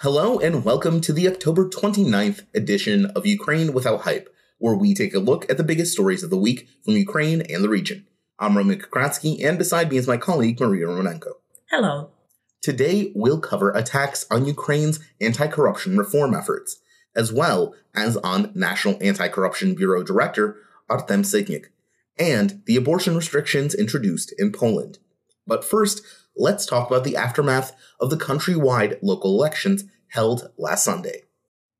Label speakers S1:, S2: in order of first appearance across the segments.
S1: Hello and welcome to the October 29th edition of Ukraine Without Hype, where we take a look at the biggest stories of the week from Ukraine and the region. I'm Romeo Kokriatski, and beside me is my colleague Maria Romanenko.
S2: Hello.
S1: Today, we'll cover attacks on Ukraine's anti corruption reform efforts, as well as on National Anti Corruption Bureau Director Artem Sitnik, and the abortion restrictions introduced in Poland. But first, let's talk about the aftermath of the countrywide local elections held last Sunday.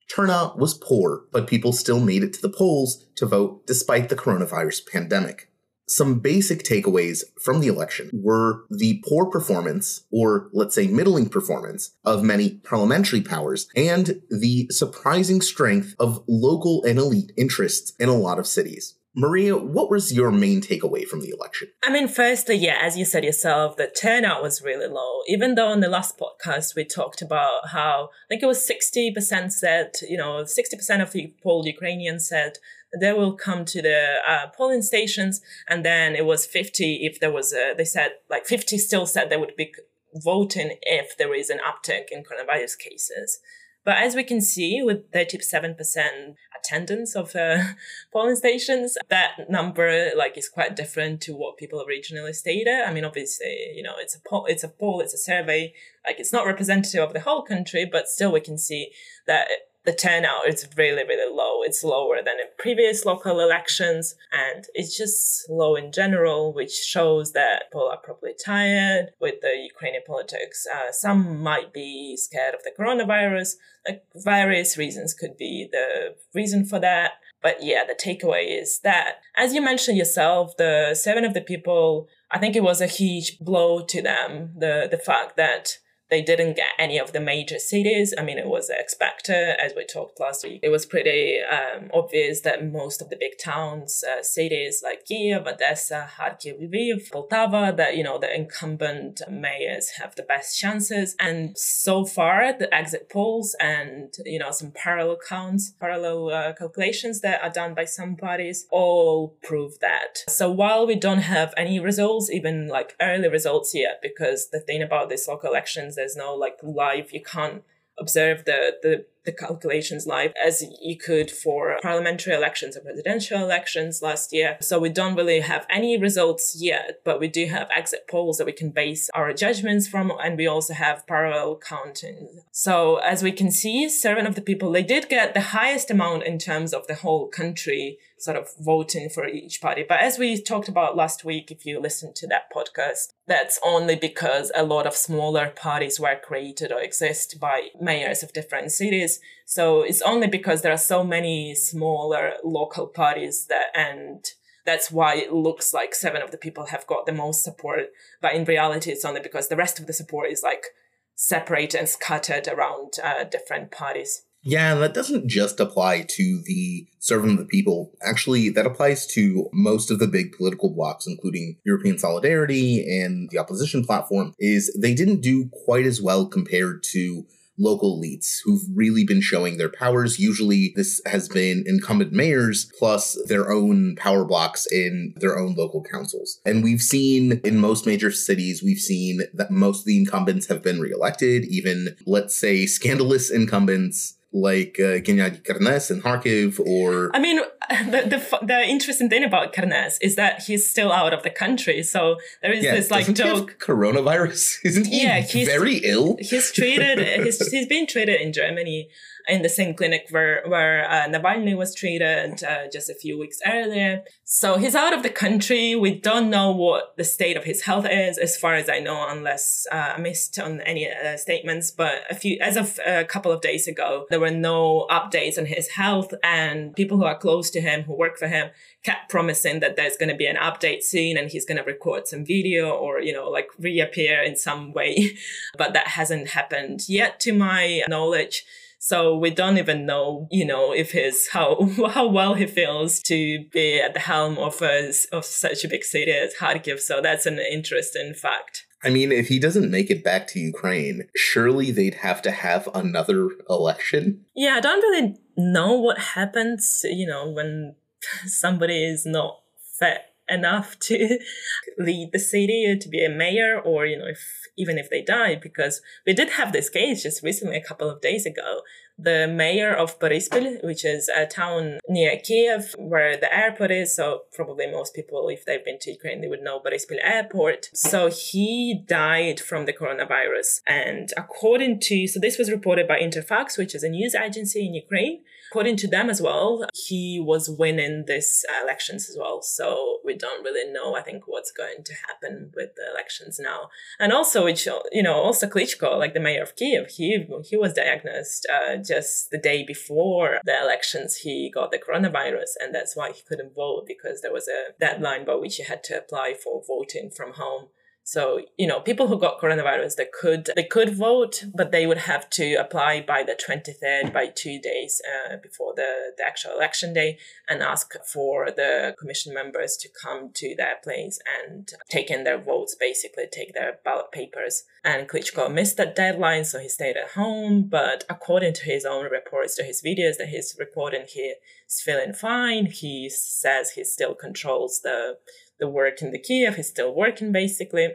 S1: Turnout was poor, but people still made it to the polls to vote despite the coronavirus pandemic. Some basic takeaways from the election were the poor performance, or let's say middling performance, of many parliamentary powers, and the surprising strength of local and elite interests in a lot of cities. Maria, what was your main takeaway from the election?
S2: I mean, firstly, yeah, as you said yourself, the turnout was really low. Even though in the last podcast we talked about how I think it was 60% said, you know, 60% of people, Ukrainians said they will come to the uh, polling stations. And then it was 50 if there was a, they said like 50 still said they would be voting if there is an uptick in coronavirus cases. But as we can see, with 37% attendance of uh, polling stations, that number like is quite different to what people originally stated. I mean, obviously, you know, it's a poll, it's a poll, it's a survey. Like it's not representative of the whole country, but still we can see that the turnout is really, really low. It's lower than in previous local elections and it's just low in general, which shows that people are probably tired with the Ukrainian politics. Uh, some might be scared of the coronavirus. Like various reasons could be the reason for that. But yeah, the takeaway is that, as you mentioned yourself, the Servant of the People, I think it was a huge blow to them. The, the fact that they didn't get any of the major cities. I mean, it was expected, as we talked last week. It was pretty um, obvious that most of the big towns, uh, cities like Kiev, Odessa, Kharkiv, Lviv, Poltava, that, you know, the incumbent mayors have the best chances. And so far, the exit polls and, you know, some parallel counts, parallel uh, calculations that are done by some parties all prove that. So while we don't have any results, even like early results yet, because the thing about these local elections there's no like live. You can't observe the the the calculations live as you could for parliamentary elections or presidential elections last year. So we don't really have any results yet, but we do have exit polls that we can base our judgments from, and we also have parallel counting. So as we can see, Servant of the People, they did get the highest amount in terms of the whole country sort of voting for each party. But as we talked about last week, if you listened to that podcast, that's only because a lot of smaller parties were created or exist by mayors of different cities so it's only because there are so many smaller local parties that, and that's why it looks like Servant of the People have got the most support. But in reality, it's only because the rest of the support is like separate and scattered around uh, different parties.
S1: Yeah, that doesn't just apply to the servant of the people. Actually, that applies to most of the big political blocs, including European Solidarity and the opposition platform, is they didn't do quite as well compared to local elites who've really been showing their powers. Usually, this has been incumbent mayors plus their own power blocks in their own local councils. And we've seen in most major cities, we've seen that most of the incumbents have been reelected, even, let's say, scandalous incumbents like uh, Gennady Kernes in Kharkiv or
S2: I mean the, the the interesting thing about Kernes is that he's still out of the country so there is yeah, this like joke
S1: coronavirus isn't he yeah, he's, very ill
S2: he's treated he's, he's been treated in Germany in the same clinic where where uh, Navalny was treated uh, just a few weeks earlier. So he's out of the country. We don't know what the state of his health is, as far as I know, unless uh, I missed on any uh, statements. But a few, as of a couple of days ago, there were no updates on his health, and people who are close to him, who work for him, kept promising that there's going to be an update soon, and he's going to record some video or you know like reappear in some way. but that hasn't happened yet, to my knowledge. So we don't even know, you know, if his how how well he feels to be at the helm of a, of such a big city as Kharkiv. So that's an interesting fact.
S1: I mean, if he doesn't make it back to Ukraine, surely they'd have to have another election.
S2: Yeah, I don't really know what happens, you know, when somebody is not fit enough to lead the city to be a mayor or, you know, if, even if they die, because we did have this case just recently, a couple of days ago, the mayor of Boryspil, which is a town near Kiev where the airport is. So probably most people, if they've been to Ukraine, they would know Boryspil airport. So he died from the coronavirus. And according to, so this was reported by Interfax, which is a news agency in Ukraine. According to them as well, he was winning this elections as well. So we don't really know, I think, what's going to happen with the elections now. And also, which, you know, also Klitschko, like the mayor of Kiev, he, he was diagnosed uh, just the day before the elections, he got the coronavirus. And that's why he couldn't vote because there was a deadline by which he had to apply for voting from home. So, you know, people who got coronavirus, they could, they could vote, but they would have to apply by the 23rd, by two days uh, before the, the actual election day and ask for the commission members to come to their place and take in their votes, basically take their ballot papers. And Klitschko missed that deadline, so he stayed at home. But according to his own reports, to his videos that he's recording, he's feeling fine. He says he still controls the the work in the Kiev. He's still working basically.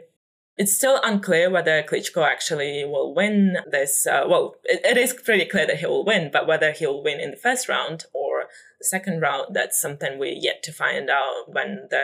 S2: It's still unclear whether Klitschko actually will win this. Uh, well, it, it is pretty clear that he will win, but whether he'll win in the first round second round, that's something we're yet to find out when the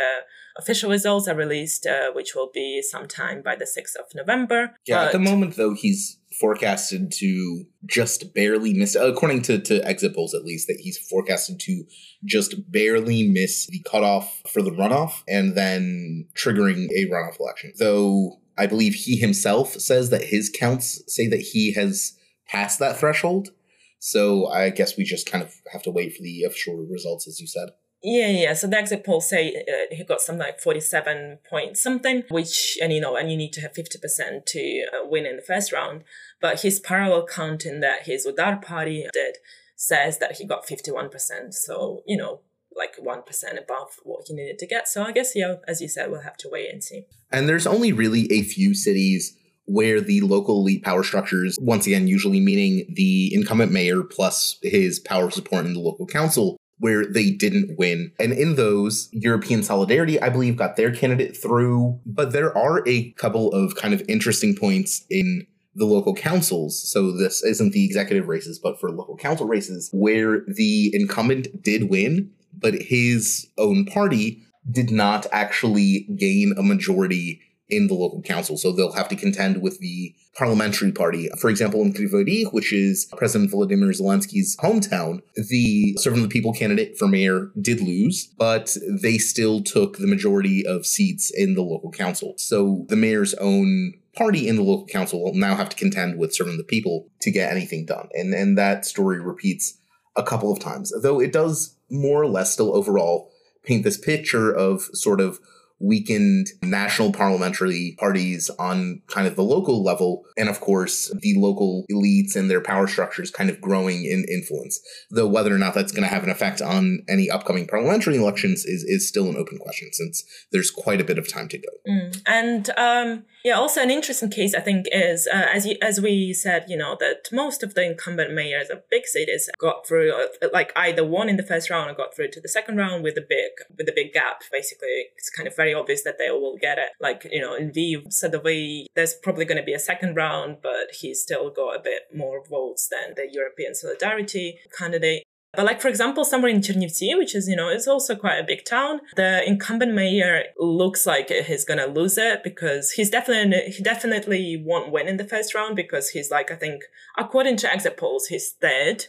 S2: official results are released, uh, which will be sometime by the 6th of November.
S1: Yeah, but, at the moment, though, he's forecasted to just barely miss, according to, to exit polls at least, that he's forecasted to just barely miss the cutoff for the runoff and then triggering a runoff election. Though I believe he himself says that his counts say that he has passed that threshold. So I guess we just kind of have to wait for the official results, as you said.
S2: Yeah, yeah. So the exit polls say uh, he got something like 47 point something, which, and you know, and you need to have 50% to uh, win in the first round. But his parallel counting that his Udar party did says that he got 51%. So, you know, like 1% above what he needed to get. So I guess, yeah, as you said, we'll have to wait and see.
S1: And there's only really a few cities where the local elite power structures, once again, usually meaning the incumbent mayor plus his power support in the local council, where they didn't win. And in those, European Solidarity, I believe, got their candidate through. But there are a couple of kind of interesting points in the local councils. So this isn't the executive races, but for local council races where the incumbent did win, but his own party did not actually gain a majority in the local council. So they'll have to contend with the parliamentary party. For example, in Kryvyi which is President Volodymyr Zelensky's hometown, the Servant of the People candidate for mayor did lose, but they still took the majority of seats in the local council. So the mayor's own party in the local council will now have to contend with Servant of the People to get anything done. And and that story repeats a couple of times, though it does more or less still overall paint this picture of sort of weakened national parliamentary parties on kind of the local level. And of course, the local elites and their power structures kind of growing in influence. Though whether or not that's going to have an effect on any upcoming parliamentary elections is, is still an open question since there's quite a bit of time to go.
S2: Mm. And um, yeah, also an interesting case, I think, is uh, as, you, as we said, you know, that most of the incumbent mayors of big cities got through, uh, like either won in the first round or got through to the second round with a big, with a big gap. Basically, it's kind of very very obvious that they will get it. Like, you know, in Lviv, Sadovyi, there's probably going to be a second round, but he's still got a bit more votes than the European Solidarity candidate. But like, for example, somewhere in Chernivtsi, which is, you know, it's also quite a big town, the incumbent mayor looks like he's going to lose it because he's definitely, he definitely won't win in the first round because he's like, I think, according to exit polls, he's third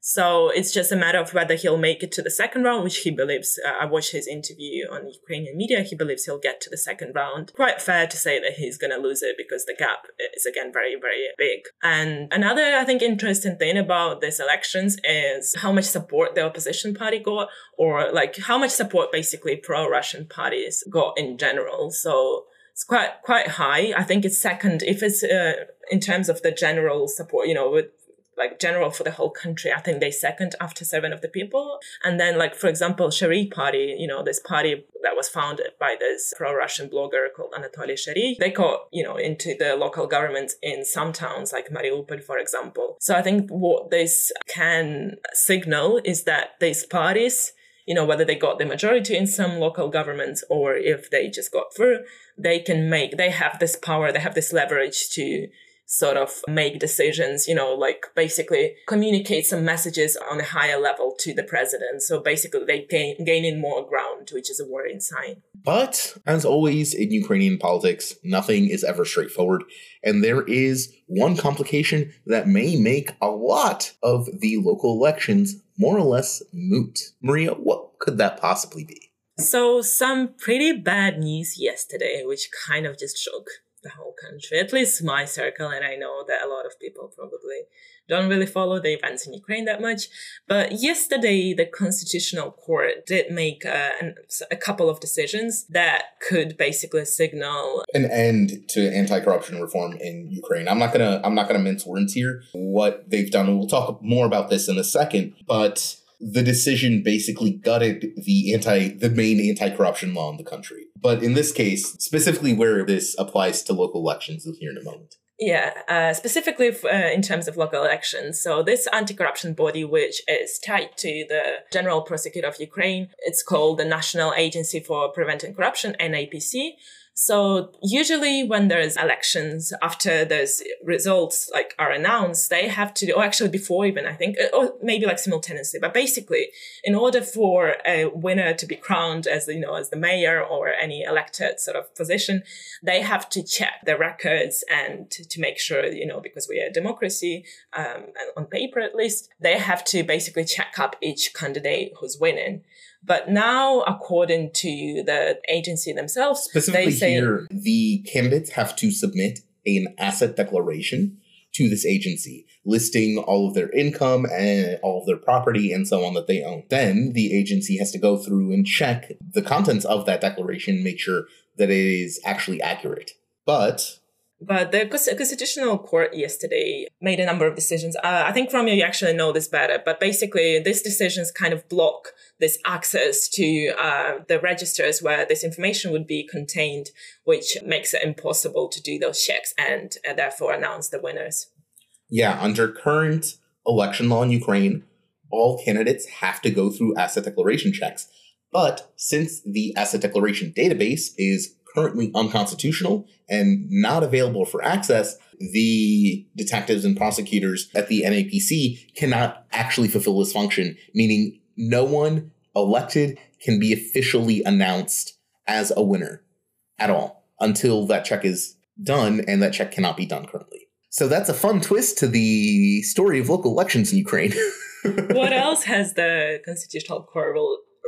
S2: so it's just a matter of whether he'll make it to the second round, which he believes. Uh, I watched his interview on Ukrainian media. He believes he'll get to the second round. Quite fair to say that he's going to lose it because the gap is again very, very big. And another, I think, interesting thing about these elections is how much support the opposition party got, or like how much support basically pro-Russian parties got in general. So it's quite quite high. I think it's second if it's uh, in terms of the general support. You know, with like general for the whole country. I think they second after Servant of the People. And then like, for example, Sharik party, you know, this party that was founded by this pro-Russian blogger called Anatoly Shari, They got, you know, into the local government in some towns like Mariupol, for example. So I think what this can signal is that these parties you know, whether they got the majority in some local governments or if they just got through, they can make, they have this power, they have this leverage to sort of make decisions, you know, like basically communicate some messages on a higher level to the president. So basically they gain, gaining more ground, which is a worrying sign.
S1: But as always in Ukrainian politics, nothing is ever straightforward. And there is one complication that may make a lot of the local elections more or less moot. Maria, what could that possibly be?
S2: So, some pretty bad news yesterday, which kind of just shook the whole country, at least my circle, and I know that a lot of people probably don't really follow the events in Ukraine that much. But yesterday, the Constitutional Court did make uh, a, a couple of decisions that could basically signal
S1: an end to anti-corruption reform in Ukraine. I'm not gonna I'm not gonna mince words here. What they've done, we'll talk more about this in a second, but the decision basically gutted the anti the main anti-corruption law in the country. But in this case, specifically where this applies to local elections, you'll hear in a moment.
S2: Yeah, uh, specifically f- uh, in terms of local elections. So this anti-corruption body, which is tied to the General Prosecutor of Ukraine, it's called the National Agency for Preventing Corruption, NAPC. So usually when there's elections, after those results like are announced, they have to, or actually before even, I think, or maybe like simultaneously, but basically in order for a winner to be crowned as, you know, as the mayor or any elected sort of position, they have to check the records and to, make sure, you know, because we are a democracy, um, on paper at least, they have to basically check up each candidate who's winning. But now, according to the agency themselves,
S1: specifically they say, here, the candidates have to submit an asset declaration to this agency, listing all of their income and all of their property and so on that they own. Then the agency has to go through and check the contents of that declaration, make sure that it is actually accurate. But
S2: but the Constitutional Court yesterday made a number of decisions. Uh, I think from you, you actually know this better, but basically these decisions kind of block this access to uh, the registers where this information would be contained, which makes it impossible to do those checks and uh, therefore announce the winners.
S1: Yeah, under current election law in Ukraine, all candidates have to go through asset declaration checks. But since the asset declaration database is currently unconstitutional and not available for access, the detectives and prosecutors at the NAPC cannot actually fulfill this function, meaning no one elected can be officially announced as a winner at all until that check is done, and that check cannot be done currently. So that's a fun twist to the story of local elections in Ukraine.
S2: what else has the Constitutional Court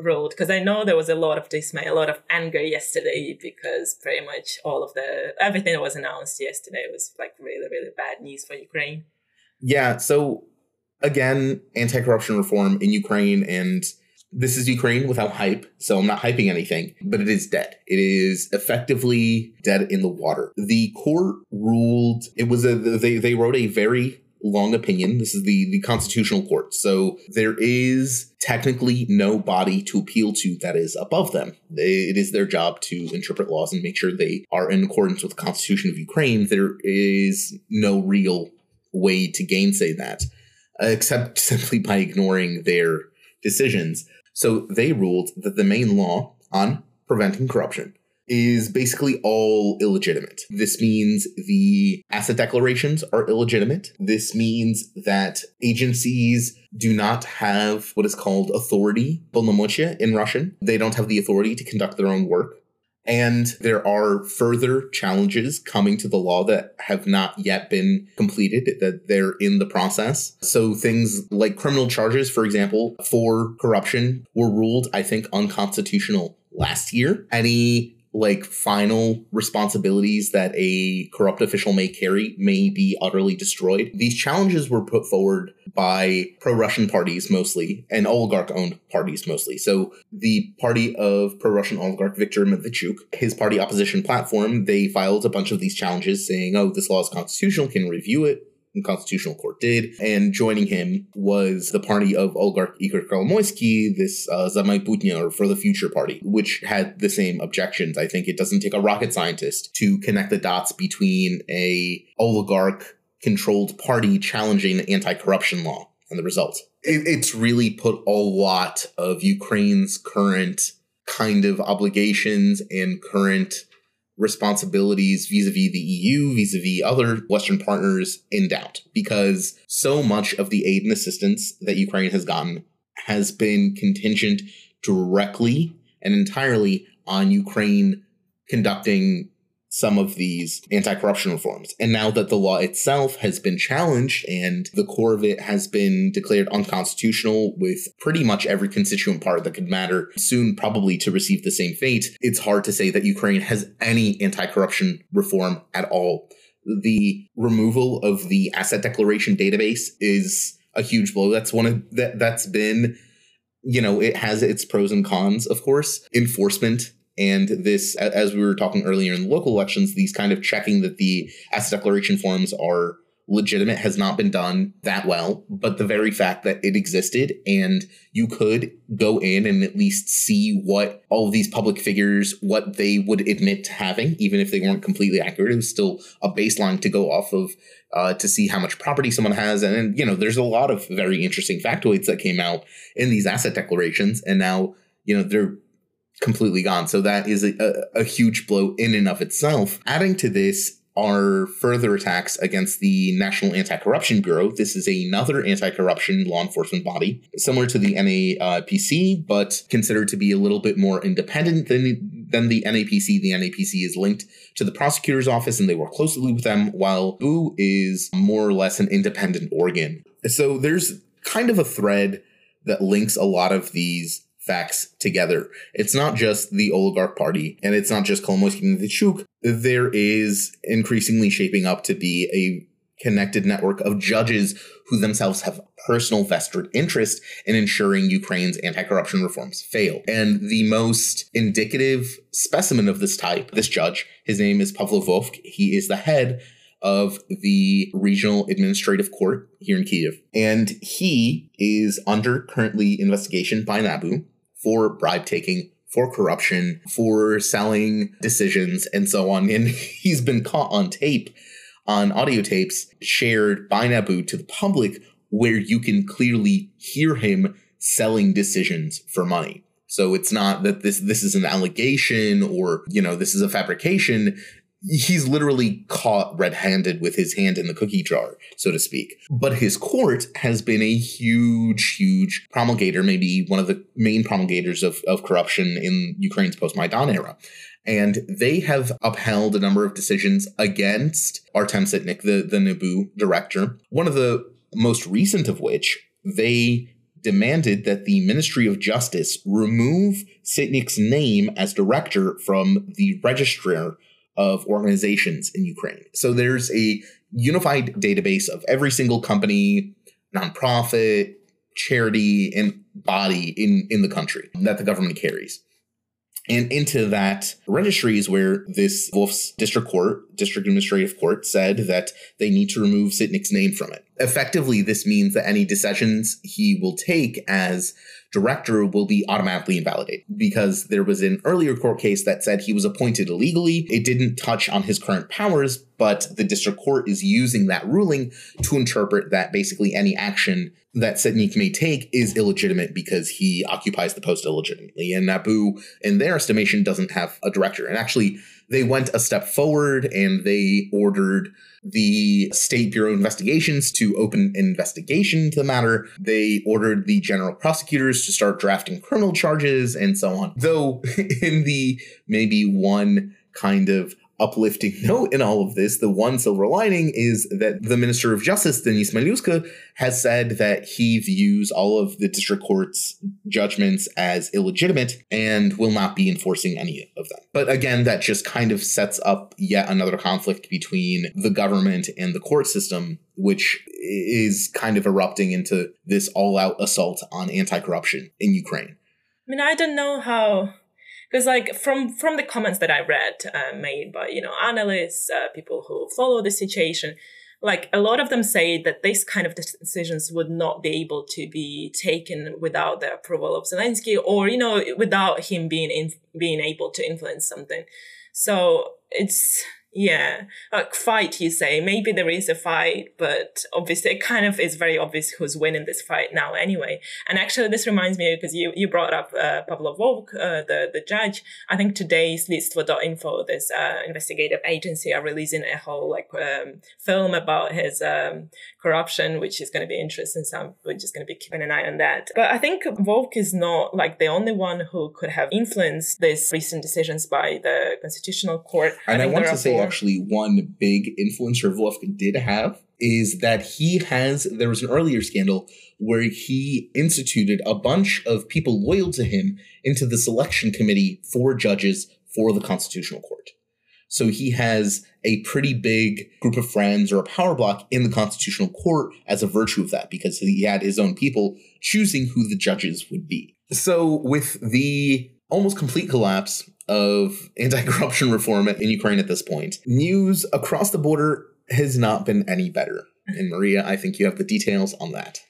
S2: ruled because I know there was a lot of dismay, a lot of anger yesterday because pretty much all of the everything that was announced yesterday was like really really bad news for Ukraine.
S1: Yeah, so again, anti-corruption reform in Ukraine and this is Ukraine without hype, so I'm not hyping anything, but it is dead. It is effectively dead in the water. The court ruled it was a they they wrote a very long opinion. This is the, the constitutional court. So there is technically no body to appeal to that is above them. It is their job to interpret laws and make sure they are in accordance with the constitution of Ukraine. There is no real way to gainsay that, except simply by ignoring their decisions. So they ruled that the main law on preventing corruption is basically all illegitimate. This means the asset declarations are illegitimate. This means that agencies do not have what is called authority, полномочия in Russian. They don't have the authority to conduct their own work. And there are further challenges coming to the law that have not yet been completed, that they're in the process. So things like criminal charges, for example, for corruption were ruled, I think, unconstitutional last year. Any like final responsibilities that a corrupt official may carry may be utterly destroyed. These challenges were put forward by pro Russian parties mostly and oligarch owned parties mostly. So the party of pro Russian oligarch Viktor Medvedchuk, his party opposition platform, they filed a bunch of these challenges saying, oh, this law is constitutional, can review it Constitutional Court did. And joining him was the party of oligarch Igor Kolomoisky, this uh, За or For the Future party, which had the same objections. I think it doesn't take a rocket scientist to connect the dots between a oligarch controlled party challenging anti-corruption law and the result. It, it's really put a lot of Ukraine's current kind of obligations and current responsibilities vis-a-vis the EU, vis-a-vis other Western partners in doubt because so much of the aid and assistance that Ukraine has gotten has been contingent directly and entirely on Ukraine conducting some of these anti corruption reforms. And now that the law itself has been challenged and the core of it has been declared unconstitutional with pretty much every constituent part that could matter soon probably to receive the same fate, it's hard to say that Ukraine has any anti corruption reform at all. The removal of the asset declaration database is a huge blow. That's one of that that's been you know, it has its pros and cons, of course. Enforcement and this, as we were talking earlier in the local elections, these kind of checking that the asset declaration forms are legitimate has not been done that well. But the very fact that it existed and you could go in and at least see what all these public figures, what they would admit to having, even if they weren't completely accurate, it was still a baseline to go off of uh, to see how much property someone has. And, and, you know, there's a lot of very interesting factoids that came out in these asset declarations. And now, you know, they're completely gone. So that is a, a, a huge blow in and of itself. Adding to this are further attacks against the National Anti-Corruption Bureau. This is another anti-corruption law enforcement body, similar to the NAPC, but considered to be a little bit more independent than, than the NAPC. The NAPC is linked to the prosecutor's office and they work closely with them, while BOO is more or less an independent organ. So there's kind of a thread that links a lot of these facts together. It's not just the oligarch party and it's not just Kolomoisky and Medvedchuk. There is increasingly shaping up to be a connected network of judges who themselves have personal vested interest in ensuring Ukraine's anti-corruption reforms fail. And the most indicative specimen of this type, this judge, his name is Pavlo Vovk. He is the head of the regional administrative court here in Kiev. And he is under currently investigation by NABU for bribe taking, for corruption, for selling decisions, and so on. And he's been caught on tape, on audio tapes shared by NABU to the public, where you can clearly hear him selling decisions for money. So it's not that this this is an allegation or you know this is a fabrication he's literally caught red-handed with his hand in the cookie jar, so to speak. But his court has been a huge, huge promulgator, maybe one of the main promulgators of, of corruption in Ukraine's post-Maidan era. And they have upheld a number of decisions against Artem Sitnik, the, the NABU director. One of the most recent of which, they demanded that the Ministry of Justice remove Sitnik's name as director from the registrar of organizations in Ukraine. So there's a unified database of every single company, nonprofit, charity, and body in, in the country that the government carries. And into that registry is where this Wolf's district court, district administrative court, said that they need to remove Sitnik's name from it. Effectively, this means that any decisions he will take as director will be automatically invalidated because there was an earlier court case that said he was appointed illegally. It didn't touch on his current powers, but the district court is using that ruling to interpret that basically any action that Sitnik may take is illegitimate because he occupies the post illegitimately. And NABU, in their estimation, doesn't have a director. And actually, they went a step forward and they ordered the State Bureau of Investigations to open an investigation to the matter. They ordered the general prosecutors to start drafting criminal charges and so on. Though, in the maybe one kind of uplifting note in all of this, the one silver lining is that the Minister of Justice, Denis Malyuska, has said that he views all of the district court's judgments as illegitimate and will not be enforcing any of them. But again, that just kind of sets up yet another conflict between the government and the court system, which is kind of erupting into this all out assault on anti corruption in Ukraine.
S2: I mean, I don't know how because like from from the comments that I read uh, made by you know analysts, uh, people who follow the situation, like a lot of them say that this kind of decisions would not be able to be taken without the approval of Zelensky or you know without him being in, being able to influence something. So it's Yeah, like fight, you say. Maybe there is a fight, but obviously it kind of is very obvious who's winning this fight now anyway. And actually, this reminds me because you, you brought up uh, Pavlo Vovk, uh, the, the judge. I think today's Info, this uh, investigative agency, are releasing a whole like um, film about his um, corruption, which is going to be interesting. So we're just going to be keeping an eye on that. But I think Vovk is not like the only one who could have influenced these recent decisions by the Constitutional Court.
S1: And I, I want to say actually one big influencer Vovk did have is that he has there was an earlier scandal where he instituted a bunch of people loyal to him into the selection committee for judges for the constitutional court. So he has a pretty big group of friends or a power block in the constitutional court as a virtue of that because he had his own people choosing who the judges would be. So with the almost complete collapse of anti corruption reform in Ukraine at this point. News across the border has not been any better. And Maria, I think you have the details on that.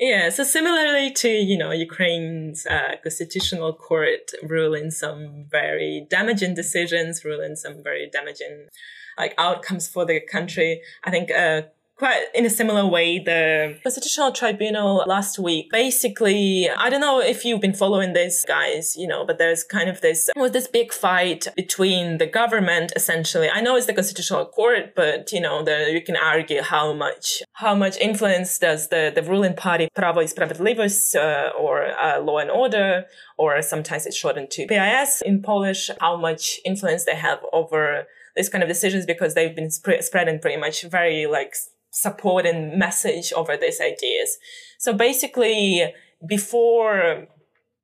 S2: Yeah, so similarly to you know Ukraine's uh, constitutional court ruling some very damaging decisions, ruling some very damaging like outcomes for the country, I think uh, quite in a similar way, the Constitutional Tribunal last week basically, I don't know if you've been following this, guys, you know, but there's kind of this, was this big fight between the government, essentially. I know it's the Constitutional Court, but, you know, the, you can argue how much, how much influence does the, the ruling party Prawo i Sprawiedliwość, uh, or uh, Law and Order, or sometimes it's shortened to PIS in Polish, how much influence they have over these kind of decisions because they've been sp- spreading pretty much very like support and message over these ideas. So basically, before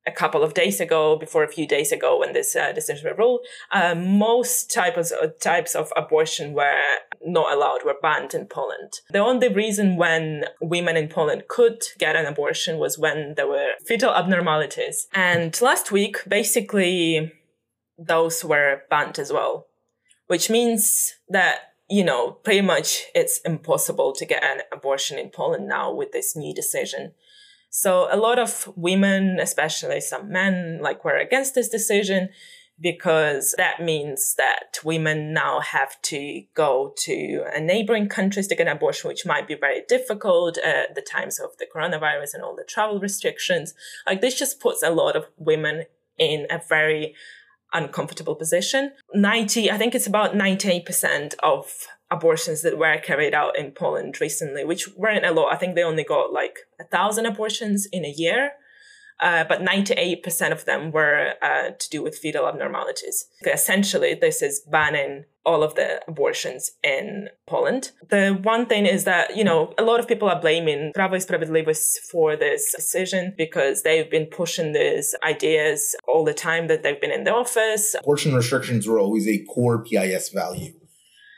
S2: a couple of days ago, before a few days ago, when this uh, decision were ruled, uh, most types of, types of abortion were not allowed, were banned in Poland. The only reason when women in Poland could get an abortion was when there were fetal abnormalities. And last week, basically, those were banned as well, which means that you know, pretty much it's impossible to get an abortion in Poland now with this new decision. So a lot of women, especially some men, like were against this decision because that means that women now have to go to a neighboring countries to get an abortion, which might be very difficult at the times of the coronavirus and all the travel restrictions. Like this just puts a lot of women in a very uncomfortable position. 90, I think it's about 98% of abortions that were carried out in Poland recently, which weren't a lot. I think they only got like a thousand abortions in a year. Uh, but 98% of them were uh, to do with fetal abnormalities. Essentially, this is banning all of the abortions in Poland. The one thing is that, you know, a lot of people are blaming Prawo i Sprawiedliwość for this decision because they've been pushing these ideas all the time that they've been in the office.
S1: Abortion restrictions were always a core PIS value.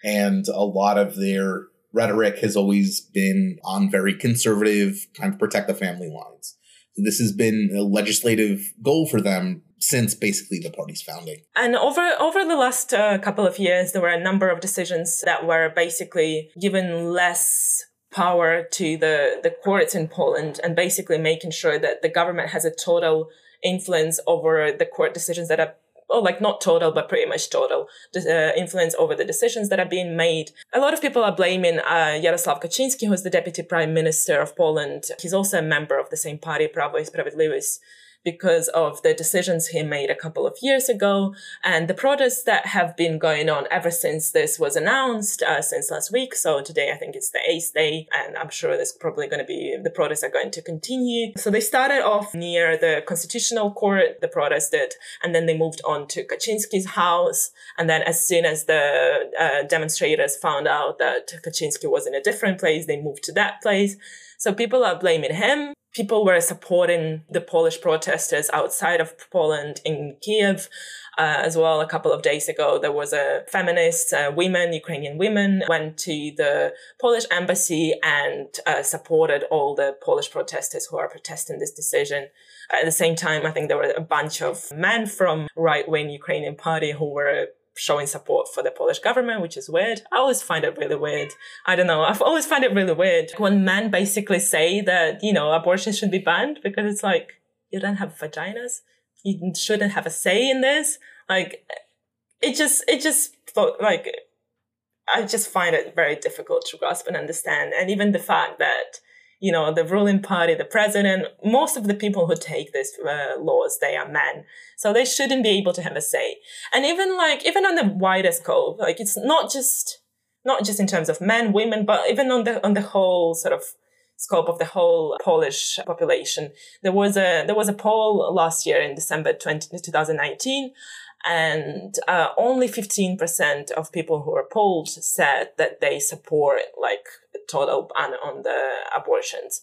S1: And a lot of their rhetoric has always been on very conservative, kind of protect the family lines. This has been a legislative goal for them since basically the party's founding.
S2: And over over the last uh, couple of years, there were a number of decisions that were basically given less power to the the courts in Poland, and basically making sure that the government has a total influence over the court decisions that are oh, like not total, but pretty much total uh, influence over the decisions that are being made. A lot of people are blaming uh, Jarosław Kaczynski, who's the deputy prime minister of Poland. He's also a member of the same party, Prawo i Sprawiedliwość because of the decisions he made a couple of years ago and the protests that have been going on ever since this was announced uh, since last week. So today I think it's the eighth day and I'm sure there's probably going to be, the protests are going to continue. So they started off near the constitutional court, the protested, and then they moved on to Kaczynski's house. And then as soon as the uh, demonstrators found out that Kaczynski was in a different place, they moved to that place. So people are blaming him people were supporting the Polish protesters outside of Poland in Kiev. Uh, as well, a couple of days ago, there was a feminist uh, women, Ukrainian women, went to the Polish embassy and uh, supported all the Polish protesters who are protesting this decision. At the same time, I think there were a bunch of men from right wing Ukrainian party who were showing support for the Polish government, which is weird. I always find it really weird. I don't know. I've always find it really weird when men basically say that, you know, abortion should be banned because it's like, you don't have vaginas. You shouldn't have a say in this. Like, it just, it just, like, I just find it very difficult to grasp and understand. And even the fact that, you know, the ruling party, the president, most of the people who take these uh, laws, they are men. So they shouldn't be able to have a say. And even like, even on the wider scope, like it's not just, not just in terms of men, women, but even on the, on the whole sort of scope of the whole Polish population. There was a, there was a poll last year in December 20, 2019 and uh, only 15% of people who were polled said that they support like total ban on the abortions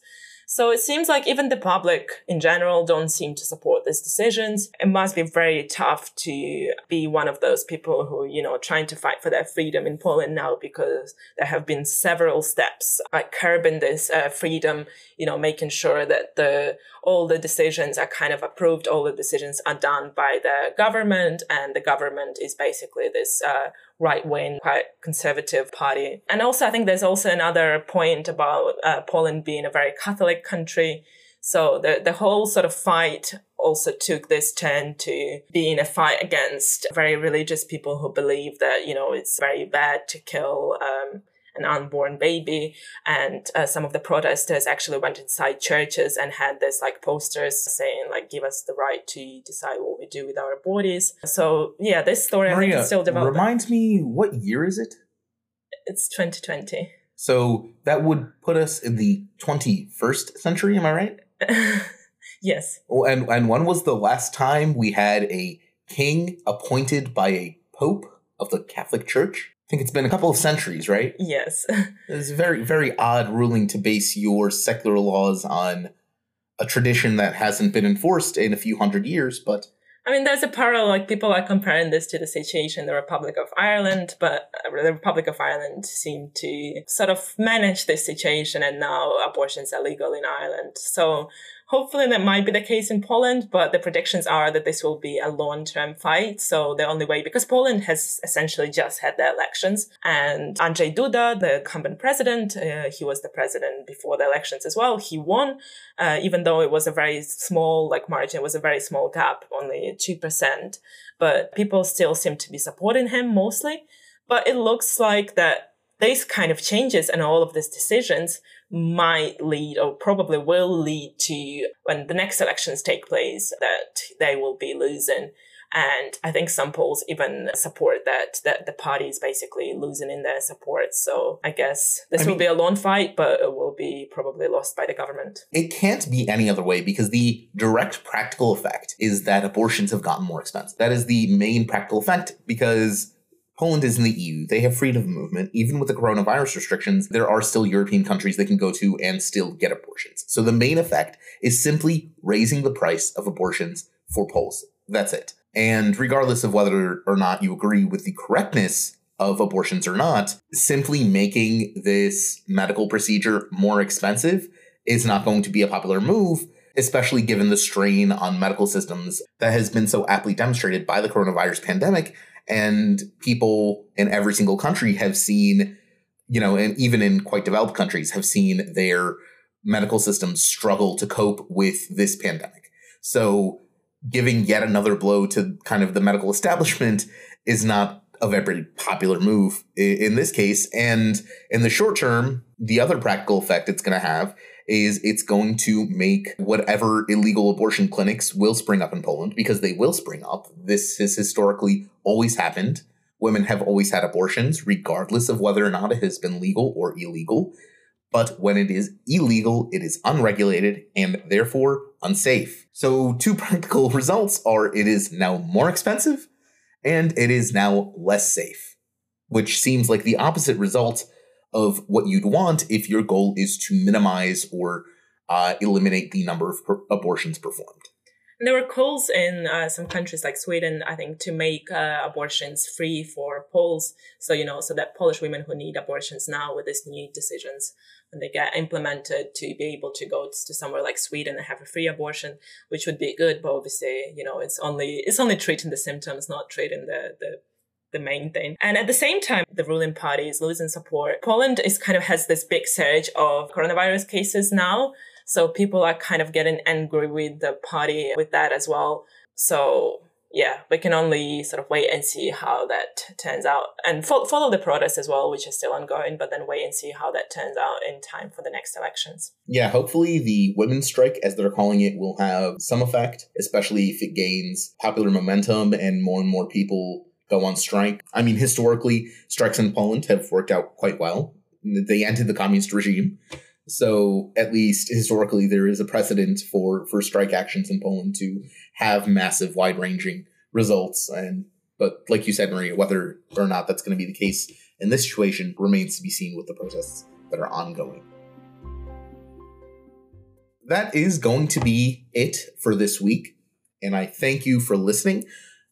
S2: so it seems like even the public in general don't seem to support these decisions. It must be very tough to be one of those people who, you know, trying to fight for their freedom in Poland now because there have been several steps like curbing this uh, freedom, you know, making sure that the all the decisions are kind of approved, all the decisions are done by the government, and the government is basically this uh, right wing, quite conservative party. And also, I think there's also another point about uh, Poland being a very Catholic country. So the, the whole sort of fight also took this turn to being a fight against very religious people who believe that, you know, it's very bad to kill um, an unborn baby. And uh, some of the protesters actually went inside churches and had this like posters saying like, give us the right to decide what we do with our bodies. So yeah, this story Maria, I think is still developing.
S1: Reminds me, what year is it?
S2: It's 2020.
S1: So that would put us in the 21st century, am I right?
S2: yes.
S1: Oh, and, and when was the last time we had a king appointed by a pope of the Catholic Church? Think it's been a couple of centuries, right?
S2: Yes.
S1: it's very, very odd ruling to base your secular laws on a tradition that hasn't been enforced in a few hundred years, but.
S2: I mean, there's a parallel, like people are comparing this to the situation in the Republic of Ireland, but uh, the Republic of Ireland seemed to sort of manage this situation and now abortions are legal in Ireland. So Hopefully that might be the case in Poland, but the predictions are that this will be a long-term fight. So the only way, because Poland has essentially just had the elections and Andrzej Duda, the incumbent president, uh, he was the president before the elections as well. He won, uh, even though it was a very small, like margin, it was a very small gap, only 2%. But people still seem to be supporting him mostly. But it looks like that these kind of changes and all of these decisions might lead or probably will lead to when the next elections take place that they will be losing. And I think some polls even support that that the party is basically losing in their support. So I guess this I will mean, be a long fight, but it will be probably lost by the government.
S1: It can't be any other way because the direct practical effect is that abortions have gotten more expensive. That is the main practical effect because Poland is in the EU. They have freedom of movement. Even with the coronavirus restrictions, there are still European countries they can go to and still get abortions. So the main effect is simply raising the price of abortions for Poles. That's it. And regardless of whether or not you agree with the correctness of abortions or not, simply making this medical procedure more expensive is not going to be a popular move, especially given the strain on medical systems that has been so aptly demonstrated by the coronavirus pandemic and people in every single country have seen you know and even in quite developed countries have seen their medical systems struggle to cope with this pandemic so giving yet another blow to kind of the medical establishment is not a very popular move in this case and in the short term the other practical effect it's going to have is it's going to make whatever illegal abortion clinics will spring up in Poland because they will spring up. This has historically always happened. Women have always had abortions, regardless of whether or not it has been legal or illegal. But when it is illegal, it is unregulated and therefore unsafe. So, two practical results are it is now more expensive and it is now less safe, which seems like the opposite result of what you'd want if your goal is to minimize or uh, eliminate the number of per- abortions performed.
S2: There were calls in uh, some countries like Sweden, I think, to make uh, abortions free for Poles. So, you know, so that Polish women who need abortions now with these new decisions, when they get implemented, to be able to go to somewhere like Sweden and have a free abortion, which would be good. But obviously, you know, it's only it's only treating the symptoms, not treating the the the main thing. And at the same time, the ruling party is losing support. Poland is kind of has this big surge of coronavirus cases now. So people are kind of getting angry with the party with that as well. So yeah, we can only sort of wait and see how that turns out and fo- follow the protest as well, which is still ongoing, but then wait and see how that turns out in time for the next elections.
S1: Yeah, hopefully the women's strike, as they're calling it, will have some effect, especially if it gains popular momentum and more and more people go on strike. I mean, historically, strikes in Poland have worked out quite well. They ended the communist regime. So at least historically, there is a precedent for for strike actions in Poland to have massive, wide ranging results. And but like you said, Maria, whether or not that's going to be the case in this situation remains to be seen with the protests that are ongoing. That is going to be it for this week, and I thank you for listening.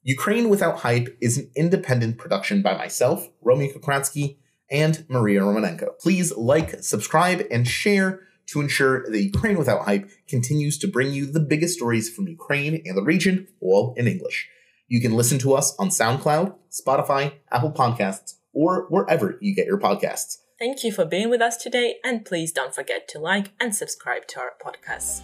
S1: Ukraine Without Hype is an independent production by myself, Romeo Kokriatski and Maria Romanenko. Please like, subscribe, and share to ensure that Ukraine Without Hype continues to bring you the biggest stories from Ukraine and the region, all in English. You can listen to us on SoundCloud, Spotify, Apple Podcasts, or wherever you get your podcasts.
S2: Thank you for being with us today, and please don't forget to like and subscribe to our podcast.